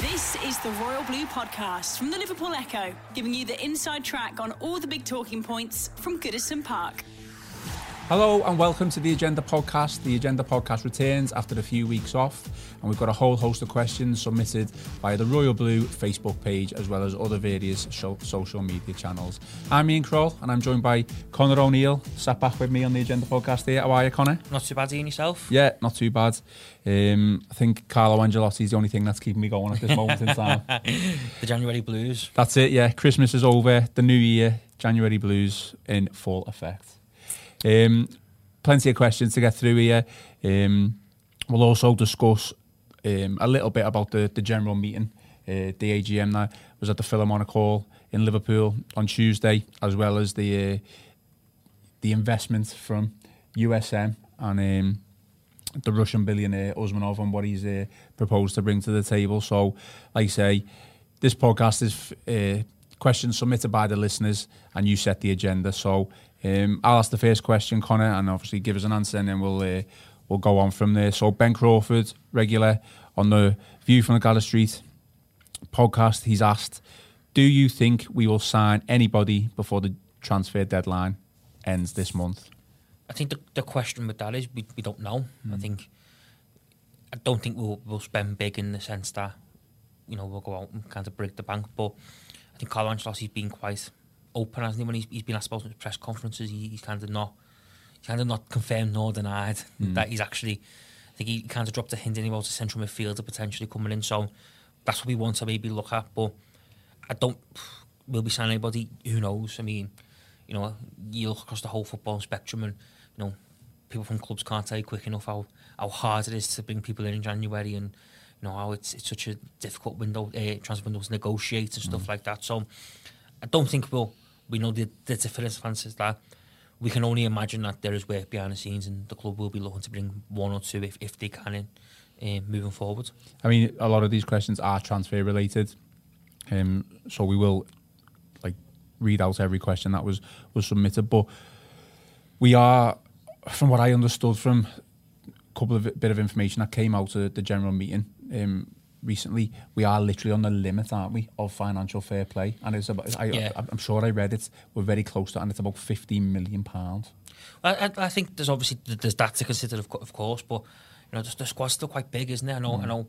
This is the Royal Blue Podcast from the Liverpool Echo, giving you the inside track on all the big talking points from Goodison Park. Hello and welcome to the Agenda Podcast. The Agenda Podcast returns after a few weeks off, and we've got a whole host of questions submitted via the Royal Blue Facebook page as well as other various social media channels. I'm Ian Croll, and I'm joined by Connor O'Neill, sat back with me on the Agenda Podcast here. How are you, Connor? Not too bad, Ian, yourself? Yeah, not too bad. Um, I think Carlo Ancelotti is the only thing that's keeping me going at this moment in time. The January Blues. That's it, yeah. Christmas is over, the new year, January blues in full effect. Um, plenty of questions to get through here. Um, we'll also discuss um, a little bit about the, the general meeting, uh, the AGM that was at the Philharmonic Hall in Liverpool on Tuesday, as well as the uh, the investment from USM and um, the Russian billionaire Usmanov and what he's uh, proposed to bring to the table. So, like I say, this podcast is uh, questions submitted by the listeners, and you set the agenda. So, um, I'll ask the first question, Connor, and obviously give us an answer, and then we'll uh, we'll go on from there. So, Ben Crawford, regular on the View from the Gwladys Street podcast, he's asked, "Do you think we will sign anybody before the transfer deadline ends this month?" I think the, the question with that is we, we don't know. I think I don't think we'll we'll spend big in the sense that you know we'll go out and kind of break the bank. But I think Carlo Ancelotti's been quite open, hasn't he? When he's, he's been asked about at press conferences, he, he's kind of not he's kind of not confirmed nor denied that he's actually. I think he kind of dropped a hint in about a central midfielder potentially coming in. So that's what we want to maybe look at. But I don't. Will we sign anybody? Who knows? I mean, you know, you look across the whole football spectrum, and you know, people from clubs can't tell you quick enough how, how hard it is to bring people in in January, and you know how it's it's such a difficult window, uh, transfer window to negotiate and stuff like that. So I don't think we'll we know the the answer is that. We can only imagine that there is work behind the scenes, and the club will be looking to bring one or two if, if they can in uh, moving forward. I mean, a lot of these questions are transfer related, um, so we will like read out every question that was was submitted. But we are, from what I understood from a couple of bit of information that came out at the general meeting um, recently, we are literally on the limit, aren't we, of financial fair play? And it's about, I, Yeah. I, I'm sure I read it. We're very close to, it, and it's about 15 million pounds. I, I, think there's obviously there's that to consider, of, of course, but you know the, the squad's still quite big, isn't it? I know, I mm. know.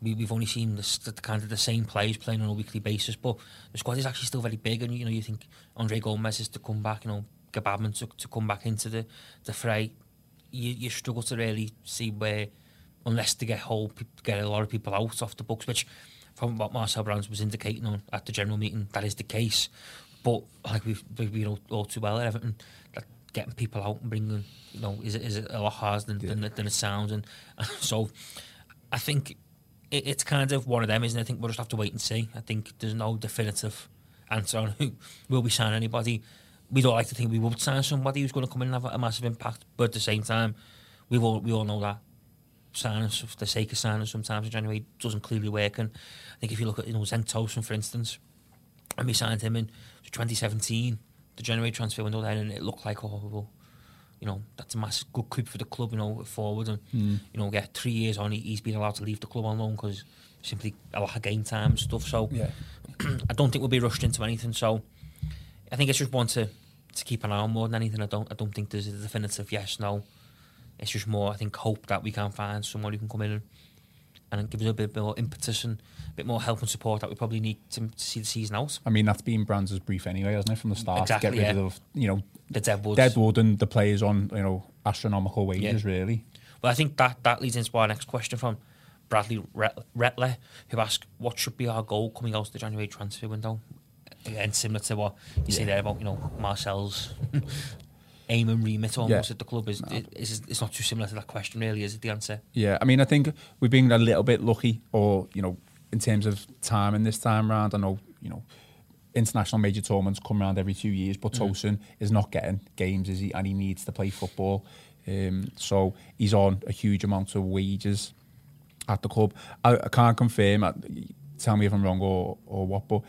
We, we've only seen the, the kind of the same players playing on a weekly basis, but the squad is actually still very big. And you know, you think Andre Gomes is to come back, you know, Gbamin to, to come back into the, the fray. You, you struggle to really see where, unless they get whole, get a lot of people out off the books, which from what Marcel Brands was indicating on at the general meeting, that is the case. But like we've, we we know all too well at Everton, that getting people out and bringing, you know, is is a lot harder than, than, it- than it sounds. And, so, I think it, it's kind of one of them, isn't it? I think we'll just have to wait and see. I think there's no definitive answer on who will we sign anybody. We don't like to think we would sign somebody who's going to come in and have a, a massive impact, but at the same time, we all we all know that signing for the sake of signing sometimes in January doesn't clearly work. And I think if you look at you know Cenk Tosun, for instance, and we signed him in 2017, the January transfer window then, and it looked like oh well, you know that's a massive good coup for the club, you know, forward and hmm. you know yeah, three years on he, he's been allowed to leave the club on loan because simply a lot of game time and stuff. So yeah. I don't think we'll be rushed into anything. So I think it's just one to to keep an eye on more than anything. I don't I don't think there's a definitive yes no. It's just more I think hope that we can find someone who can come in and, and give us a bit more impetus and a bit more help and support that we probably need to, to see the season out. I mean, that's been Brands' brief anyway, hasn't it, from the start? Exactly, to get rid yeah. of, you know, The Deadwoods. Deadwood and the players on, you know, astronomical wages, Yeah. really. Well, I think that, that leads into our next question from Bradley Ret- Retler, who asked, "What should be our goal coming out of the January transfer window?" Again, similar to what you say there about you know Marcel's aim and remit almost Yeah. at the club. Is, is it's not too similar to that question, really, is it? The answer. Yeah, I mean, I think we've been a little bit lucky, or you know, in terms of time in this time round. I know, you know, international major tournaments come around every two years, but Tosun is not getting games, is he? And he needs to play football, um, so he's on a huge amount of wages at the club. I, I can't confirm. uh, Tell me if I'm wrong or or what, but.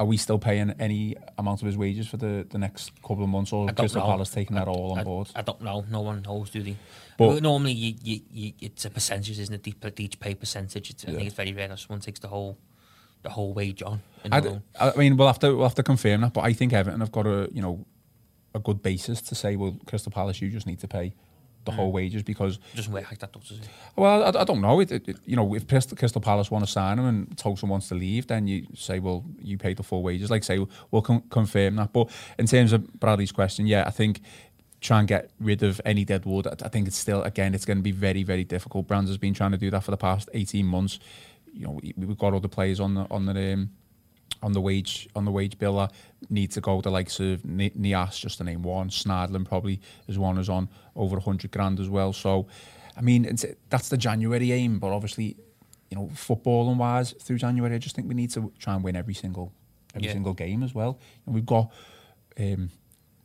Are we still paying any amount of his wages for the, the next couple of months, or I Crystal know. Palace taking that all on I, board? I don't know. No one knows, do they? But- normally, you, you, you, it's a percentage, isn't it? Each- Each pay percentage. It's, I think it's very rare that someone takes the whole the whole wage on. I, the d- loan. I mean, we'll have to we'll have to confirm that, but I think Everton have got a you know a good basis to say, well, Crystal Palace, you just need to pay the whole wages because It doesn't work like that, does it? Well, I, I don't know. It, it, you know, if Crystal, Crystal Palace want to sign him and Tosun wants to leave, then you say, well, you pay the full wages. Like, say, we'll con- confirm that. But in terms of Bradley's question, yeah, I think try and get rid of any dead wood. I, think it's still, again, it's going to be very, very difficult. Brands has been trying to do that for the past 18 months. You know, we- we've got other players on the on the um, on the wage on the wage bill that need to go. The likes of Niasse, just to name one. Schneiderlin probably is one who's on over a hundred grand as well. So, I mean, that's the January aim. But obviously, you know, footballing wise through January, I just think we need to try and win every single every Yeah. single game as well. And we've got um,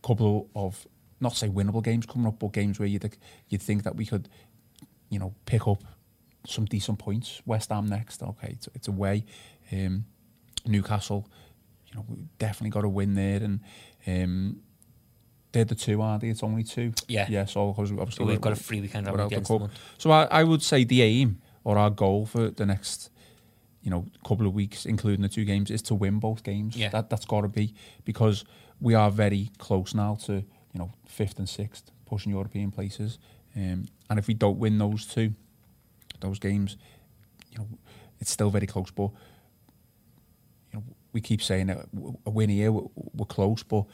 a couple of not say winnable games coming up, but games where you'd you'd think that we could, you know, pick up some decent points. West Ham next, okay, it's, it's away. Um, Newcastle, you know, we definitely got to win there, and um, they're the two, aren't they? It's only two. Yeah. yeah. So obviously So we've got a free weekend out the cup. So I, I would say the aim or our goal for the next, you know, couple of weeks, including the two games, is to win both games. Yeah. That that's got to be because we are very close now to you know fifth and sixth pushing European places, um, and if we don't win those two, those games, you know, it's still very close. But we keep saying that a win here, we're, we're close, but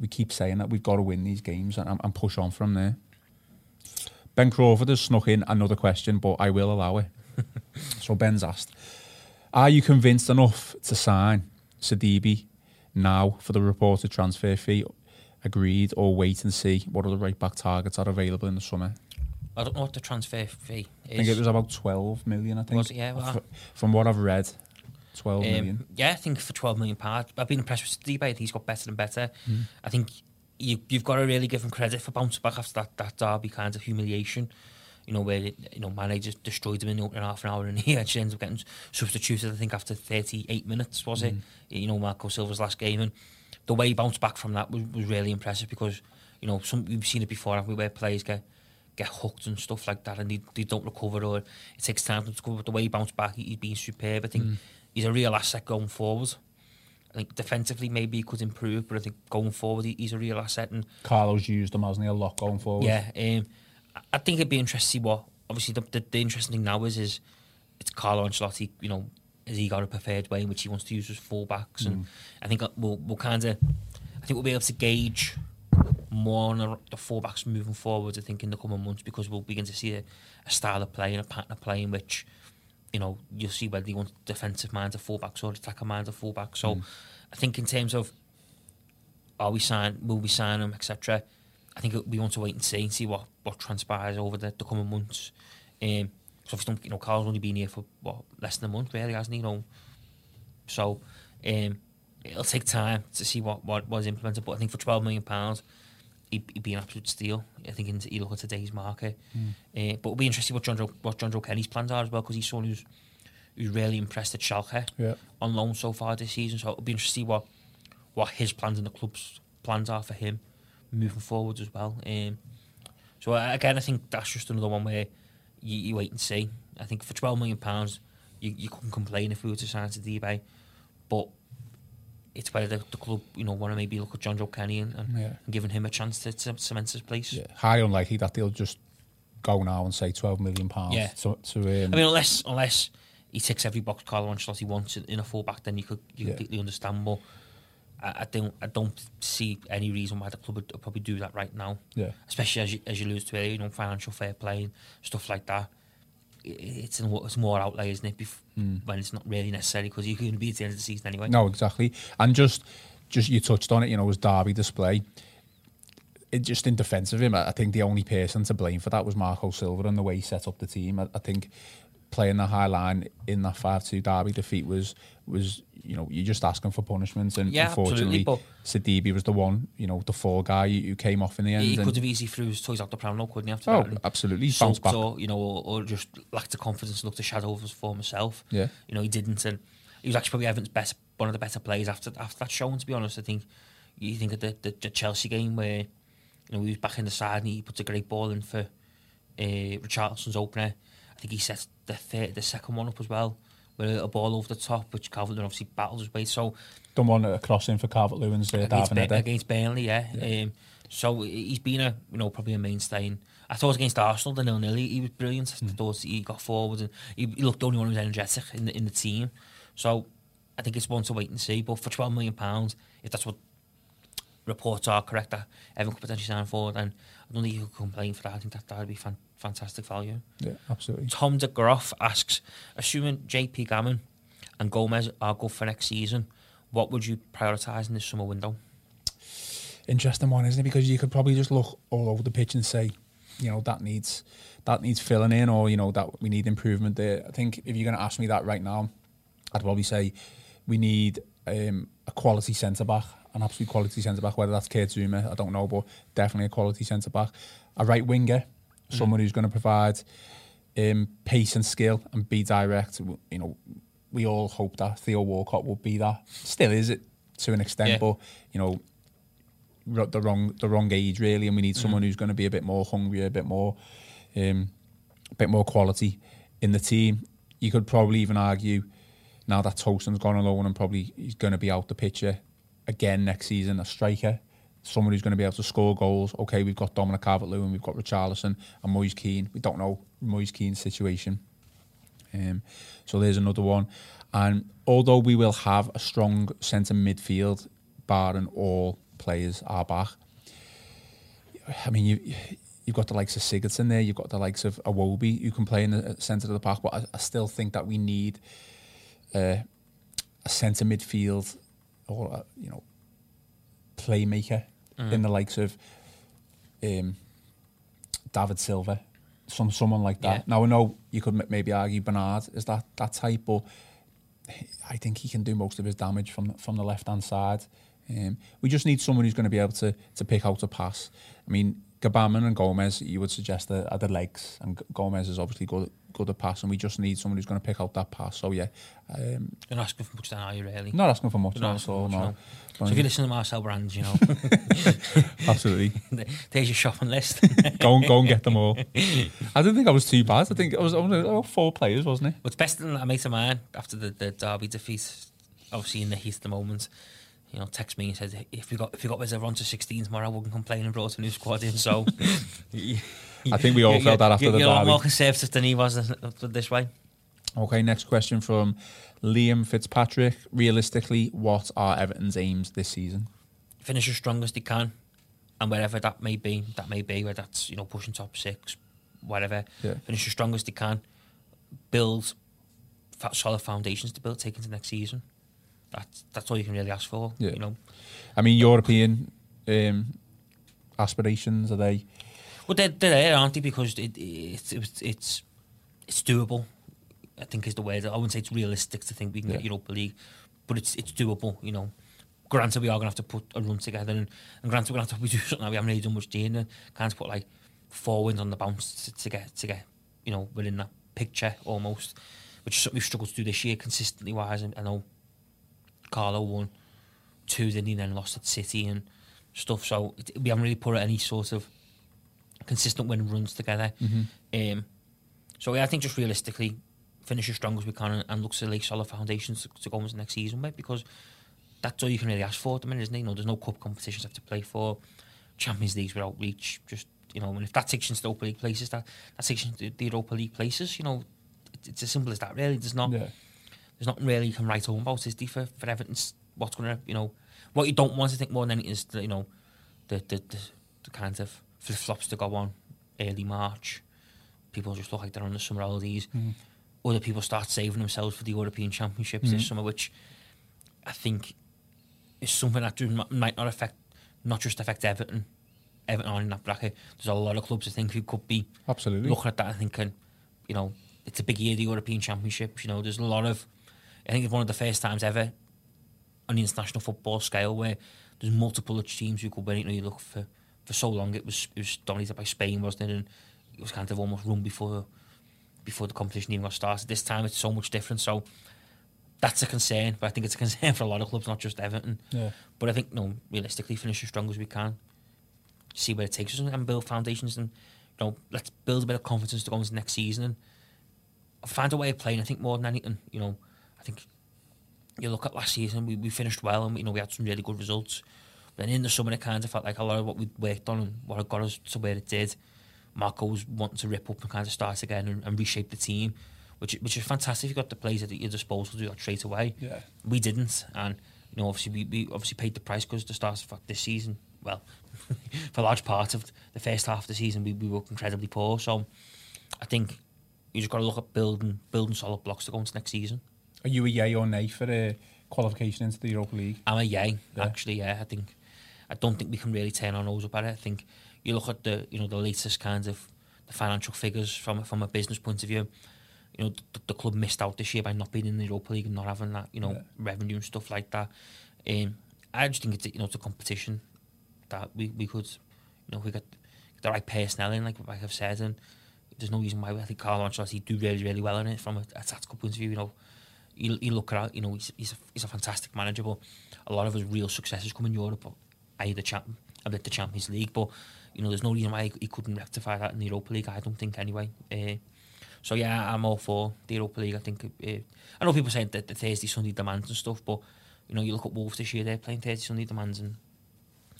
we keep saying that we've got to win these games and, and push on from there. Ben Crawford has snuck in another question, but I will allow it. so Ben's asked, are you convinced enough to sign Sidibe now for the reported transfer fee agreed or wait and see what other right back targets are available in the summer? I don't know what the transfer fee is. I think it was about 12 million, I think. Was it? Yeah, well, Fr- From what I've read, 12 million. Um, yeah, I think for 12 million pounds, I've been impressed with Steve. I think he's got better and better. Hmm. I think you, you've got to really give him credit for bouncing back after that, that derby kind of humiliation. You know, where, you know, Mane just destroyed him in the opening half an hour and he actually ends up getting substituted, I think, after 38 minutes, was it? You know, Marco Silva's last game. And the way he bounced back from that was, was really impressive because, you know, some we've seen it before, haven't we, where players get get hooked and stuff like that and they, they don't recover or it takes time to recover. But the way he bounced back, he, he's been superb. I think he's a real asset going forward. I think defensively maybe he could improve, but I think going forward he, he's a real asset. And Carlos used him hasn't he, a lot going forward? yeah, um, I- think it'd be interesting to see what. Obviously, the, the, the interesting thing now is is it's Carlo Ancelotti. You know, has he got a preferred way in which he wants to use his fullbacks? And I think we'll we'll kind of, I think we'll be able to gauge more on the, the fullbacks moving forward. I think in the coming months because we'll begin to see a, a style of play and a pattern of play in which. You know, you'll see whether he wants defensive minded fullbacks or attacker minded fullbacks. So, I think in terms of are we sign, will we sign him, etc. I think we want to wait and see and see what, what transpires over the, the coming months. Um, so obviously, don't- you know, Carl's only been here for what less than a month, really, hasn't he? You know, so um, it'll take time to see what what was implemented. But I think for twelve million pounds, he'd, he'd be an absolute steal. I think in, you look at today's market. Uh, but it'll be interesting what John what Jonjoe Kenny's plans are as well because he's someone who's who's really impressed at Schalke Yeah. on loan so far this season. So it'll be interesting to see what what his plans and the club's plans are for him moving forward as well. Um, so uh, again, I think that's just another one where you, you wait and see. I think for twelve million pounds, you, you couldn't complain if we were to sign to eBay, but it's whether the, the club you know want to maybe look at Jonjoe Kenny and, and, Yeah. and giving him a chance to, to cement his place. Yeah. Highly unlikely that they'll just go now and say 12 million pounds Yeah. to, to um, I mean, unless unless he ticks every box Carlo Ancelotti wants in, a fullback, then you could you Yeah. completely understand. But I, I don't I don't see any reason why the club would probably do that right now. Yeah. Especially as you as you lose to earlier, you know, financial fair play and stuff like that. It's it's more outlay, isn't it? Bef- hmm. When it's not really necessary because you're going to be at the end of the season anyway. No, exactly. And just, just you touched on it. You know, his derby display. It just in defence of him, I I think the only person to blame for that was Marco Silva and the way he set up the team. I, I think playing the high line in that five-two derby defeat was was you know you're just asking for punishment, and Yeah, unfortunately, Sidibe was the one you know the fall guy who came off in the end. He could have easily threw his toys out the pram, couldn't he? After Oh, that, absolutely. Bounced back. Or, you know, or, or just lacked the confidence to look to shadow of his former self. Yeah. You know, he didn't, and he was actually probably Everton's best, one of the better players after after that showing. To be honest, I think you think of the, the, the Chelsea game where you know he was back in the side and he puts a great ball in for uh, Richarlison's opener. I think he set the third, the second one up as well with a ball over the top, which Calvert-Lewin obviously battles his way. So Done one a crossing for Calvert-Lewin's uh, against, header. against Burnley, yeah. Um, so he's been a you know probably a mainstay. In, I thought against Arsenal the nil nil he, he was brilliant. I thought he got forward and he, he looked the only one who was energetic in the in the team. So I think it's one to wait and see. But for twelve million pounds, if that's what reports are correct, that Evan could potentially sign for, then I don't think you could complain for that. I think that that would be fan, fantastic value. Yeah, absolutely. Tom de Groff asks, assuming JP Gbamin and Gomes are good for next season, what would you prioritise in this summer window? Interesting one, isn't it? Because you could probably just look all over the pitch and say, you know, that needs that needs filling in, or you know, that we need improvement there. I think if you're going to ask me that right now, I'd probably say we need um, a quality centre back, an absolute quality centre back. Whether that's Kurt Zouma, I don't know, but definitely a quality centre back. A right winger, someone who's going to provide um, pace and skill and be direct. You know, we all hope that Theo Walcott will be that. Still is it to an extent, Yeah. but you know, the wrong the wrong age really, and we need someone who's going to be a bit more hungry, a bit more, um, a bit more quality in the team. You could probably even argue now that Tolson's gone alone and probably he's going to be out the picture again next season. A striker, someone who's going to be able to score goals. Okay, we've got Dominic Calvert-Lewin, we've got Richarlison and Moise Kean. We don't know Moise Kean's situation. Um, so there's another one. And although we will have a strong centre midfield, barring all players are back, I mean, you, you've got the likes of Sigurdsson there, you've got the likes of Iwobi who can play in the centre of the park, but I, I still think that we need uh, a centre midfield or, a, you know, playmaker in the likes of um, David Silva, some someone like that. Yeah. Now I know you could m- maybe argue Bernard is that that type, but I think he can do most of his damage from the, from the left hand side. Um, we just need someone who's going to be able to to pick out a pass. I mean, Gbamin and Gomes, you would suggest are, are the legs, and Gomes is obviously good good at pass, and we just need someone who's going to pick out that pass. So yeah, um, You're not asking for much then, are you really? not asking for much, not not at asking all. for much, No, no. So if you listen to Marcel Brands, you know, absolutely. there's your shopping list. go and go and get them all. I didn't think I was too bad. I think I was only oh, four players, wasn't it? What's best than a mate of mine after the, the Derby defeat, obviously in the heat of the moment, you know, text me and said, if we got if we got Wizard on to 16 tomorrow, I wouldn't complain and brought a new squad in. So I think we all felt that after you're, the You're a lot derby. more conservative than he was this way. Okay, next question from Liam Fitzpatrick. Realistically, what are Everton's aims this season? Finish as strong as they can, and wherever that may be, that may be, where that's you know pushing top six, whatever. Yeah. Finish as strong as they can, build solid foundations to build taking to next season. That's that's all you can really ask for. Yeah. You know. I mean, European um, aspirations are they? Well, they're, they're there, aren't they? Because it, it's it's it's it's doable. I think is the word. I wouldn't say it's realistic to think we can get Yeah. Europa League, but it's it's doable. You know, granted we are going to have to put a run together, and, and granted we're going to have to do something that we haven't really done much doing. And can't put like four wins on the bounce to, to get to get you know within that picture almost, which is something we've struggled to do this year consistently. Wise, and I know Carlo won two, then he then lost at City and stuff. So it, we haven't really put any sort of consistent win runs together. Um, so yeah, I think just realistically, finish as strong as we can and, and look to lay solid foundations to, to go into next season, mate. Because that's all you can really ask for at the minute, isn't it? You know, there's no cup competitions left to play for. Champions Leagues without reach. Just you know, and if that takes you into the Europa League places, that that takes you into the Europa League places. You know, it, it's as simple as that. Really, there's not Yeah. there's nothing really you can write home about, is there, for, for Everton's what's going to, you know, what you don't want to think more than anything is, the, you know, the, the, the, the kind of flip-flops to go on early March. People just look like they're on the summer holidays. Mm. Other people start saving themselves for the European Championships this mm. summer, which I think is something that do- might not affect, not just affect Everton, Everton are in that bracket. There's a lot of clubs I think who could be Absolutely. looking at that and thinking, you know, it's a big year, the European Championships. You know, there's a lot of, I think it's one of the first times ever on the international football scale where there's multiple teams who could win it. You know, you look for for so long it was it was dominated by Spain, wasn't it? And it was kind of almost run before before the competition even got started. This time it's so much different. So that's a concern, but I think it's a concern for a lot of clubs, not just Everton. Yeah. But I think, no, realistically, finish as strong as we can, see where it takes us, and build foundations, and you know, let's build a bit of confidence to go into next season and find a way of playing. I think more than anything, you know, I think you look at last season, we, we finished well and you know we had some really good results. Then in the summer, it kind of felt like a lot of what we'd worked on and what got us to where it did. Marco was wanting to rip up and kind of start again and, and reshape the team, which which is fantastic. You got the players at your disposal to do that straight away. Yeah. We didn't, and you know obviously we, we obviously paid the price because the start of this season, well, for a large part of the first half of the season, we, we were incredibly poor. So I think you just got to look at building building solid blocks to go into next season. Are you a yay or nay for a qualification into the Europa League? I'm a yay, Yeah. actually. Yeah, I think I don't think we can really turn our nose up at it. I think you look at the you know the latest kinds of the financial figures from from a business point of view. You know the, the club missed out this year by not being in the Europa League and not having that you know Yeah. revenue and stuff like that. Um, I just think it's you know it's a competition that we, we could you know we got the right personnel in like like I've said and there's no reason why I think Carlo Ancelotti do really really well in it from a, a tactical point of view. You know you, you look at you know he's he's a, he's a fantastic manager, but a lot of his real successes come in Europe, the champ, a bit the Champions League. But you know, there's no reason why he, couldn't rectify that in the Europa League. I don't think anyway. Uh, so yeah, I'm all for the Europa League. I think uh, I know people saying that the Thursday Sunday demands and stuff, but you know, you look at Wolves this year; they're playing Thursday Sunday demands and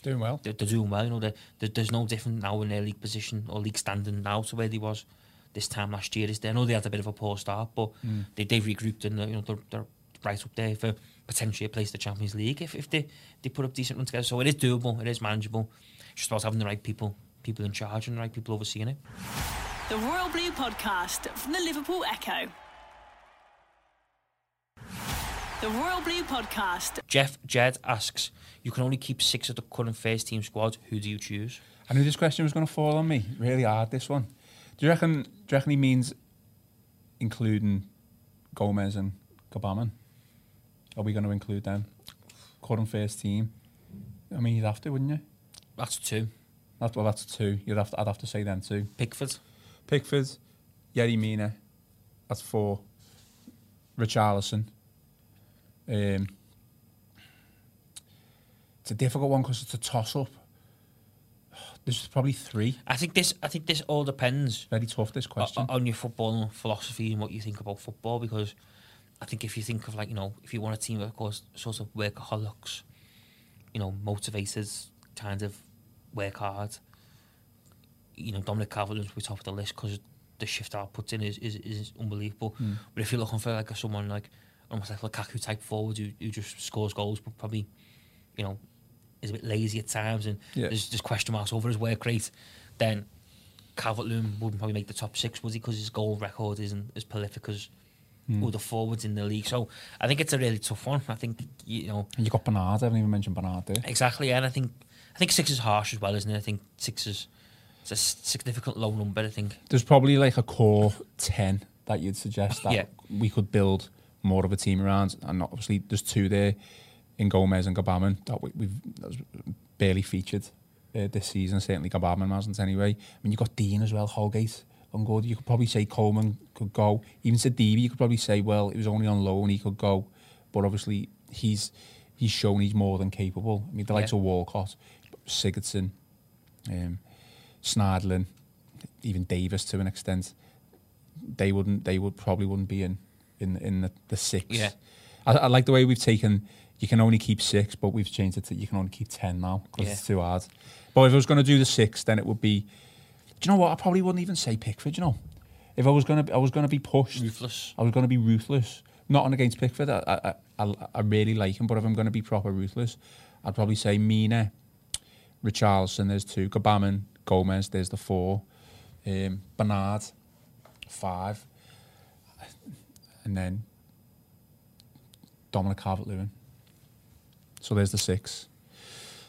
Doing well. they're, they're doing well. You know, they're, they're, there's no different now in their league position or league standing now to where they was this time last year. Is there? I know they had a bit of a poor start, but Mm. they they've regrouped and you know they're, they're right up there for potentially a place in the Champions League if, if they they put up decent run together. So it is doable. It is manageable. It's just about having the right people people in charge and the right people overseeing it. The Royal Blue Podcast from the Liverpool Echo. The Royal Blue Podcast. Jeff Jed asks, you can only keep six of the current first team squad. Who do you choose? I knew this question was going to fall on me. Really hard, this one. Do you reckon, do you reckon he means including Gomes and Gbamin? Are we going to include them? Current first team? I mean, you'd have to, wouldn't you? That's two. That's, well, that's two. You'd have to, I'd have to say them two. Pickford. Pickford, Yerry Mina, that's four. Richarlison. Um, it's a difficult one because it's a toss-up. There's probably three. I think this. I think this all depends Very tough, this question. on your football philosophy and what you think about football because I think if you think of like you know if you want a team of course sort of workaholics, you know motivators kind of work hard. You know Dominic Calvert-Lewin's we top of the list because the shift that puts in is, is is unbelievable. Hmm. But if you're looking for like a, someone like almost like Lukaku type forward who, who just scores goals but probably you know is a bit lazy at times and Yeah. there's just question marks over his work rate, then Calvert Lewin wouldn't probably make the top six, would he? Because his goal record isn't as prolific as Hmm. other forwards in the league. So I think it's a really tough one. I think you know And you got Bernard. I haven't even mentioned Bernard there. exactly, and I think I think six is harsh as well, isn't it? I think six is it's a significant low number. I think There's probably like a core ten that you'd suggest that Yeah. we could build more of a team around. And obviously, there's two there in Gomes and Gbamin that we, we've that's barely featured uh, this season. Certainly, Gbamin hasn't anyway. I mean, you've got Digne as well, Holgate. On good, you could probably say Coleman could go. Even Sidibe, you could probably say, well, it was only on loan, he could go. But obviously, he's he's shown he's more than capable. I mean, the likes Yeah. of Walcott, Sigurdsson, um, Schneiderlin, even Davies to an extent, they wouldn't. They would probably wouldn't be in in in the, the six. Yeah. I, I like the way we've taken. You can only keep six, but we've changed it to you can only keep ten now because Yeah. it's too hard. But if I was going to do the six, then it would be. Do you know what? I probably wouldn't even say Pickford. You know, if I was going to, I was going to be pushed. ruthless. I was going to be ruthless. Not on against Pickford. I, I, I, I really like him, but if I'm going to be proper ruthless, I'd probably say Mina, Richarlison. There's two. Gbamin, Gomes. There's the four. Um, Bernard, five, and then Dominic Calvert-Lewin. So there's the six.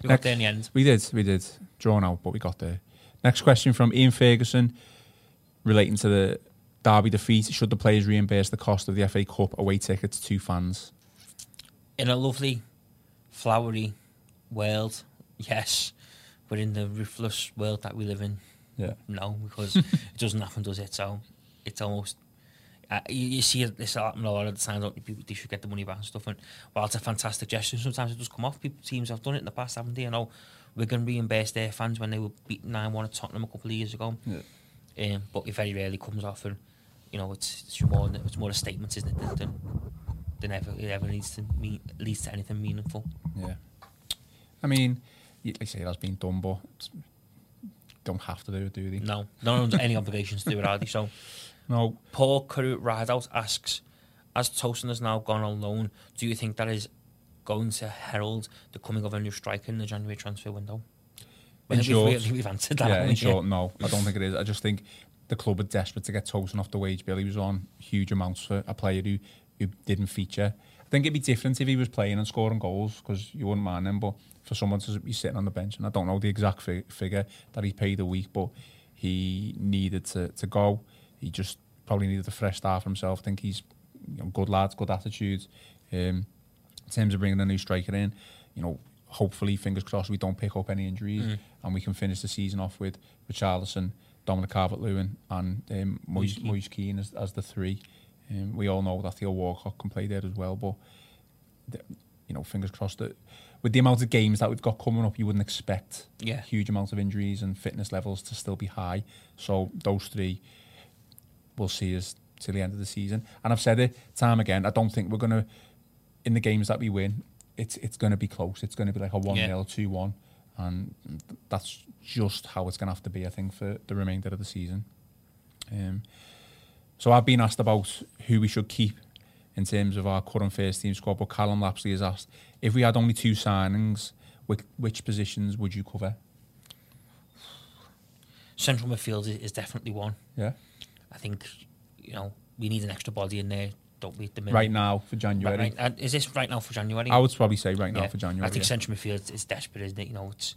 We got Next- there in the end. We did, we did. Drawn out, but we got there. Next question from Ian Ferguson relating to the Derby defeat. Should the players reimburse the cost of the FA Cup away tickets to fans? In a lovely, flowery world, yes. But in the ruthless world that we live in, Yeah. no, because it doesn't happen, does it? So it's almost. Uh, you, you see this happen a lot of the times. don't? People they should get the money back and stuff. And while it's a fantastic gesture, sometimes it does come off. People, teams have done it in the past, haven't they? You know, we're going to reimburse their fans when they were beating nine one at Tottenham a couple of years ago. Yeah. Um, but it very rarely comes off, and you know, it's it's more it's more a statement, isn't it? Than, than they never it ever needs to mean leads to anything meaningful. Yeah. I mean, like I say, that's been done, but don't have to do it, do they? No, no one's any obligations to do it, are they? So No. Paul Karut Rideout asks, as Tosun has now gone on loan, do you think that is going to herald the coming of a new striker in the January transfer window? In we've, short, we- we've answered that. yeah, in short, no. I don't think it is. I just think the club are desperate to get Tosun off the wage bill. He was on huge amounts for a player who, who didn't feature. I think it'd be different if he was playing and scoring goals because you wouldn't mind him. But for someone to be sitting on the bench, and I don't know the exact fi- figure that he paid a week, but he needed to, to go. He just probably needed a fresh start for himself. I think he's you know, good lads, good attitude. Um, in terms of bringing a new striker in, you know, hopefully, fingers crossed, we don't pick up any injuries and we can finish the season off with Richarlison, Dominic Calvert-Lewin and um, Moise, Moise Kean as, as the three. Um, we all know that Theo Walcott can play there as well, but the, you know, fingers crossed that with the amount of games that we've got coming up, you wouldn't expect Yeah. huge amounts of injuries and fitness levels to still be high. So those three will see us till the end of the season. And I've said it time again. I don't think we're gonna in the games that we win. It's it's going to be close. It's going to be like a one Yeah. 0 two one, and that's just how it's going to have to be. I think for the remainder of the season. Um, so I've been asked about who we should keep in terms of our current first team squad, but Callum Lapsley has asked if we had only two signings, which, which positions would you cover? Central midfield is, is definitely one. Yeah, I think, you know, we need an extra body in there, don't we? at The right now for January. right, uh, is this right now for January? I would probably say right now Yeah. for January. I think yeah. central midfield is desperate, isn't it? You know, it's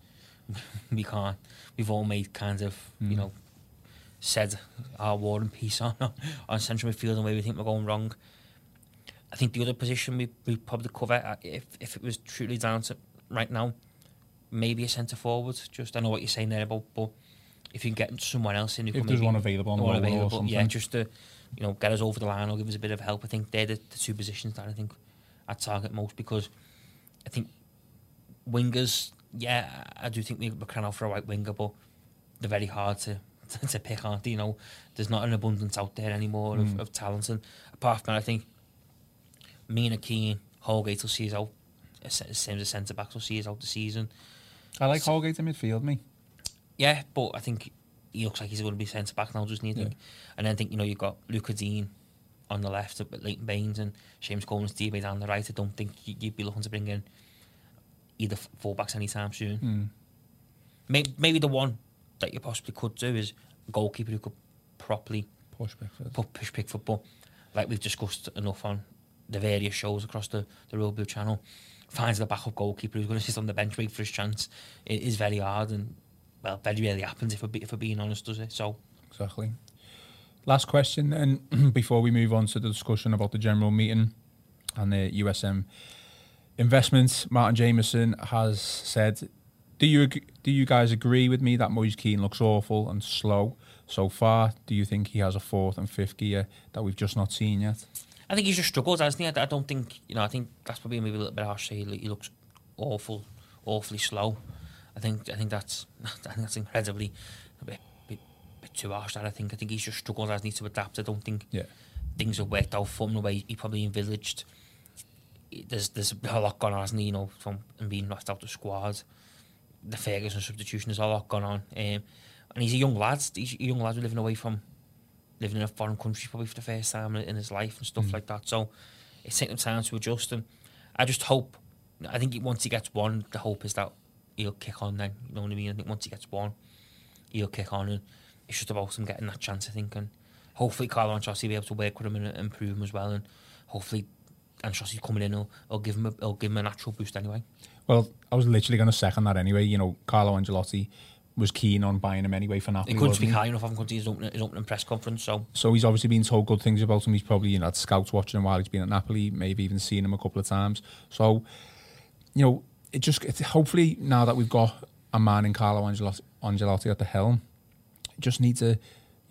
we can't. We've all made kind of, Mm. you know, said our war and peace on on central midfield and where we think we're going wrong. I think the other position we we probably cover uh, if if it was truly down to right now, maybe a centre forward. Just I know what you're saying there about, but if you can get someone else in, who If can there's one available on one available, yeah, just to you know get us over the line or give us a bit of help. I think they're the, the two positions that I think I target most because I think wingers, yeah, I do think we- we're crying out for a right winger, but they're very hard to to pick, aren't they? You know, there's not an abundance out there anymore of, Mm. of talent. And apart from that, I think me Mina Keane, Holgate will see us out. uh, Same as the centre backs will see us out the season. I like Holgate in midfield, me. Yeah, but I think he looks like he's going to be centre back now, doesn't he? Think. And then I think you know you've got Luca Digne on the left, but Leighton Baines and James Coleman's DB down the right. I don't think you- you'd be looking to bring in either f- fullbacks anytime soon. Mm. Maybe, maybe the one that you possibly could do is a goalkeeper who could properly Push Pickford. pu- push Pickford, but like we've discussed enough on the various shows across the, the Royal Blue channel, finds the backup goalkeeper who's going to sit on the bench wait for his chance. It is very hard and, well, very rarely happens if we're, be- if we're being honest, does it? So, Exactly. Last question, and before we move on to the discussion about the general meeting and the USM investments, Martin Jameson has said, "Do you do you guys agree with me that Moise Kean looks awful and slow so far? Do you think he has a fourth and fifth gear that we've just not seen yet?" I think he's just struggled, hasn't he? I, I don't think, you know, I think that's probably maybe a little bit harsh to say he, he looks awful, awfully slow. I think I think that's I think that's incredibly a bit, bit, bit too harsh. That I think I think he's just struggled, hasn't he, to adapt. I don't think Yeah, things have worked out for him the way he probably envisaged. There's there's a lot gone on, hasn't he? You know, from him being left out of the squad, the Ferguson substitution. There's a lot gone on, um, and he's a young lad. He's a young lad living away from living in a foreign country probably for the first time in, his life and stuff like that. So it's taking him time to adjust, and I just hope. I think once he gets one, the hope is that he'll kick on. Then you know what I mean. I think once he gets one, he'll kick on, and it's just about him getting that chance. I think, and hopefully Carlo Ancelotti will be able to work with him and improve him as well, and hopefully Ancelotti coming in will, will give him a, will give him a natural boost anyway. Well, I was literally going to second that anyway. You know, Carlo Ancelotti was keen on buying him anyway for Napoli. He couldn't speak high enough. Haven't gone to his opening, his opening press conference, so So he's obviously been told good things about him. He's probably you know had scouts watching him while he's been at Napoli, maybe even seen him a couple of times. So, you know, it just it, hopefully now that we've got a man in Carlo Ancelotti, Ancelotti at the helm, just needs a you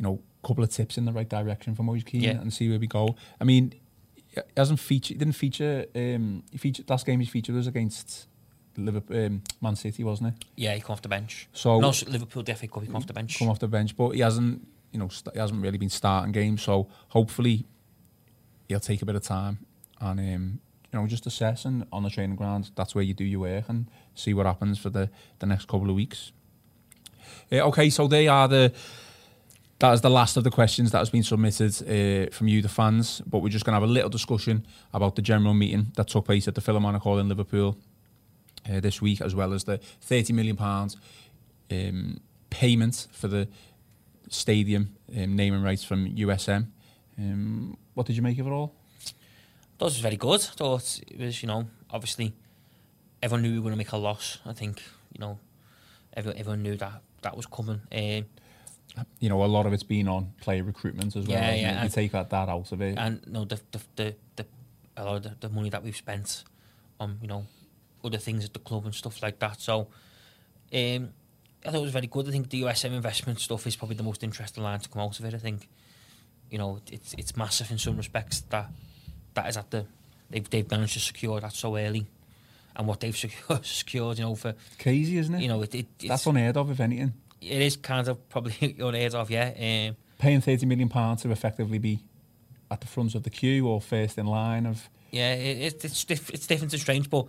know couple of tips in the right direction from Moise Kean Yeah. and see where we go. I mean, he hasn't featured. He didn't feature. Um, he featured last game. He featured was against Liverpool, um, Man City, wasn't it? yeah, he come off the bench. So no, Liverpool FA Cup, he come off the bench. come off the bench, but he hasn't, you know, st- he hasn't really been starting games. So hopefully, he'll take a bit of time and um, you know just assess and on the training ground. That's where you do your work and see what happens for the the next couple of weeks. Uh, okay, so they are the. That is the last of the questions that has been submitted uh, from you, the fans. But we're just going to have a little discussion about the general meeting that took place at the Philharmonic Hall in Liverpool uh, this week, as well as the 30 million pounds um, payment for the stadium um, naming rights from USM. Um, what did you make of it all? Thought it was very good. thought it was, you know, obviously everyone knew we were going to make a loss. I think, you know, everyone, everyone knew that that was coming. Um, You know, a lot of it's been on player recruitment as well. Yeah, yeah? You and- take that, that out of it. and no, the the, the the a lot of the, the money that we've spent on you know other things at the club and stuff like that. So, um, I thought it was very good. I think the USM investment stuff is probably the most interesting line to come out of it. I think, you know, it's it's massive in some respects that that is at the they've they've managed to secure that so early, and what they've secured, secured you know, for Crazy, isn't it? you know, it, it That's unheard of, if anything. it is kind of probably unheard of, yeah. Um, Paying 30 million pounds to effectively be at the front of the queue or first in line of. Yeah, it, it, it's diff- it's different and strange, but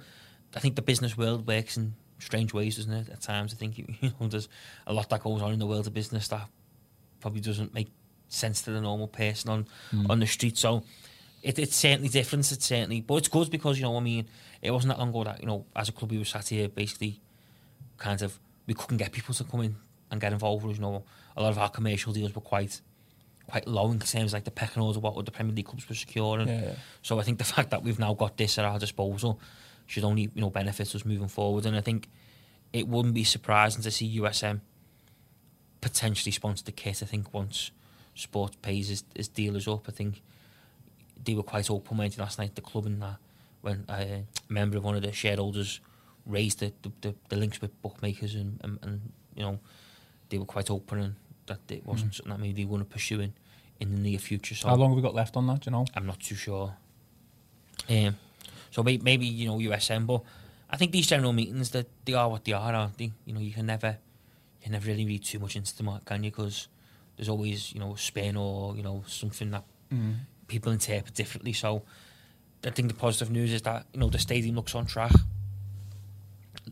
I think the business world works in strange ways, doesn't it? At times, I think you, you know there's a lot that goes on in the world of business that probably doesn't make sense to the normal person on on the street. So it, it's certainly different. It's certainly, but it's good because you know, I mean, it wasn't that long ago that you know, as a club, we were sat here basically, kind of, we couldn't get people to come in and get involved. with us, You know, a lot of our commercial deals were quite quite low in terms of like the pecking order what the Premier League clubs were securing. Yeah, yeah. So I think the fact that we've now got this at our disposal should only you know benefit us moving forward. And I think it wouldn't be surprising to see USM potentially sponsor the kit. I think once SportPesa's, his deal is up, I think they were quite open minded last night. The club and that when uh, a member of one of the shareholders raised the, the, the, the links with bookmakers and, and, and you know they were quite open and that it wasn't something that maybe they want to pursue in, in the near future. So How long have we got left on that, you know? I'm not too sure. Um, so may- maybe you know USM, but I think these general meetings that they are what they are, aren't they? You know, you can never, you can never really read too much into them, can you? Because there's always you know a spin or you know something that people interpret differently. So I think the positive news is that you know the stadium looks on track,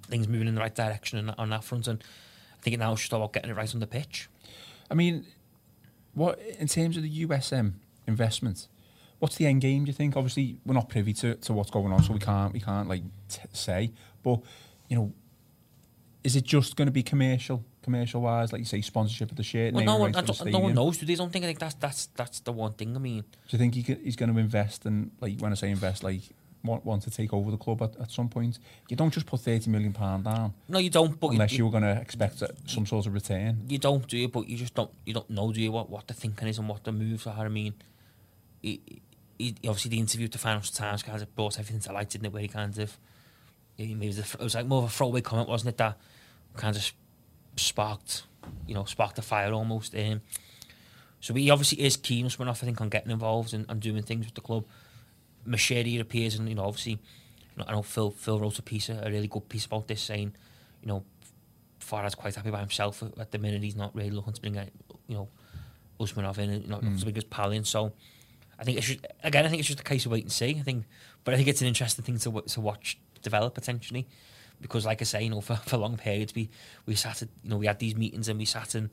things moving in the right direction on that, on that front, and I think now it's just about getting it right on the pitch. I mean, what in terms of the USM investment? What's the end game? Do you think? Obviously, we're not privy to, to what's going on, so we can't we can't like t- say. But you know, is it just going to be commercial, commercial wise, like you say, sponsorship of the shirt? Well, no one, no one knows. Do they? Don't think I think that's that's that's the one thing. I mean. Do you think he could, he's going to invest and like when I say invest, like want, want to take over the club at, at some point? You don't just put thirty million pound down No, you don't. But unless you, you were going to expect some sort of return. you don't do it. But you just don't. You don't know, do you? What what the thinking is and what the moves are. I mean, he, he, obviously the interview with the Financial Times kind of brought everything to light, didn't it? Where he kind of, he made it was like more of a throwaway comment, wasn't it? That kind of sparked, you know, sparked a fire almost. Um, so he obviously is keen, us off, I think, on getting involved and, and doing things with the club. Machete appears, and you know, obviously, you know, I know Phil Phil wrote a piece, a really good piece about this, saying, you know, Farhad's quite happy by himself at, the minute. He's not really looking to bring, you know, Usmanov in, you know, Mm. to bring his pal in. So, I think it's just, again, I think it's just a case of wait and see. I think, but I think it's an interesting thing to to watch develop potentially, because like I say, you know, for, for long periods we we sat, at, you know, we had these meetings and we sat in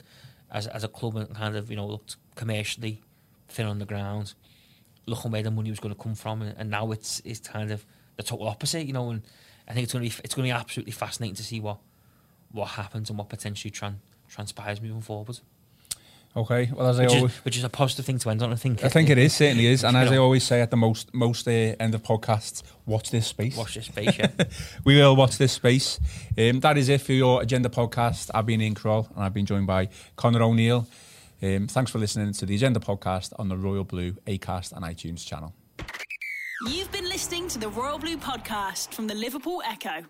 as as a club and kind of you know looked commercially thin on the ground, looking where the money was going to come from, and, and now it's it's kind of the total opposite, you know. And I think it's going to be it's going to be absolutely fascinating to see what what happens and what potentially tran- transpires moving forward. Okay, well as I always. is, which is a positive thing to end on, I think. I think it is certainly is, and as I always say at the most most uh, end of podcasts, watch this space. Watch this space, yeah. we will watch this space. Um, that is it for your agenda podcast. I've been Ian Croll, and I've been joined by Connor O'Neill. Um, thanks for listening to the Agenda podcast on the Royal Blue Acast and iTunes channel. You've been listening to the Royal Blue podcast from the Liverpool Echo.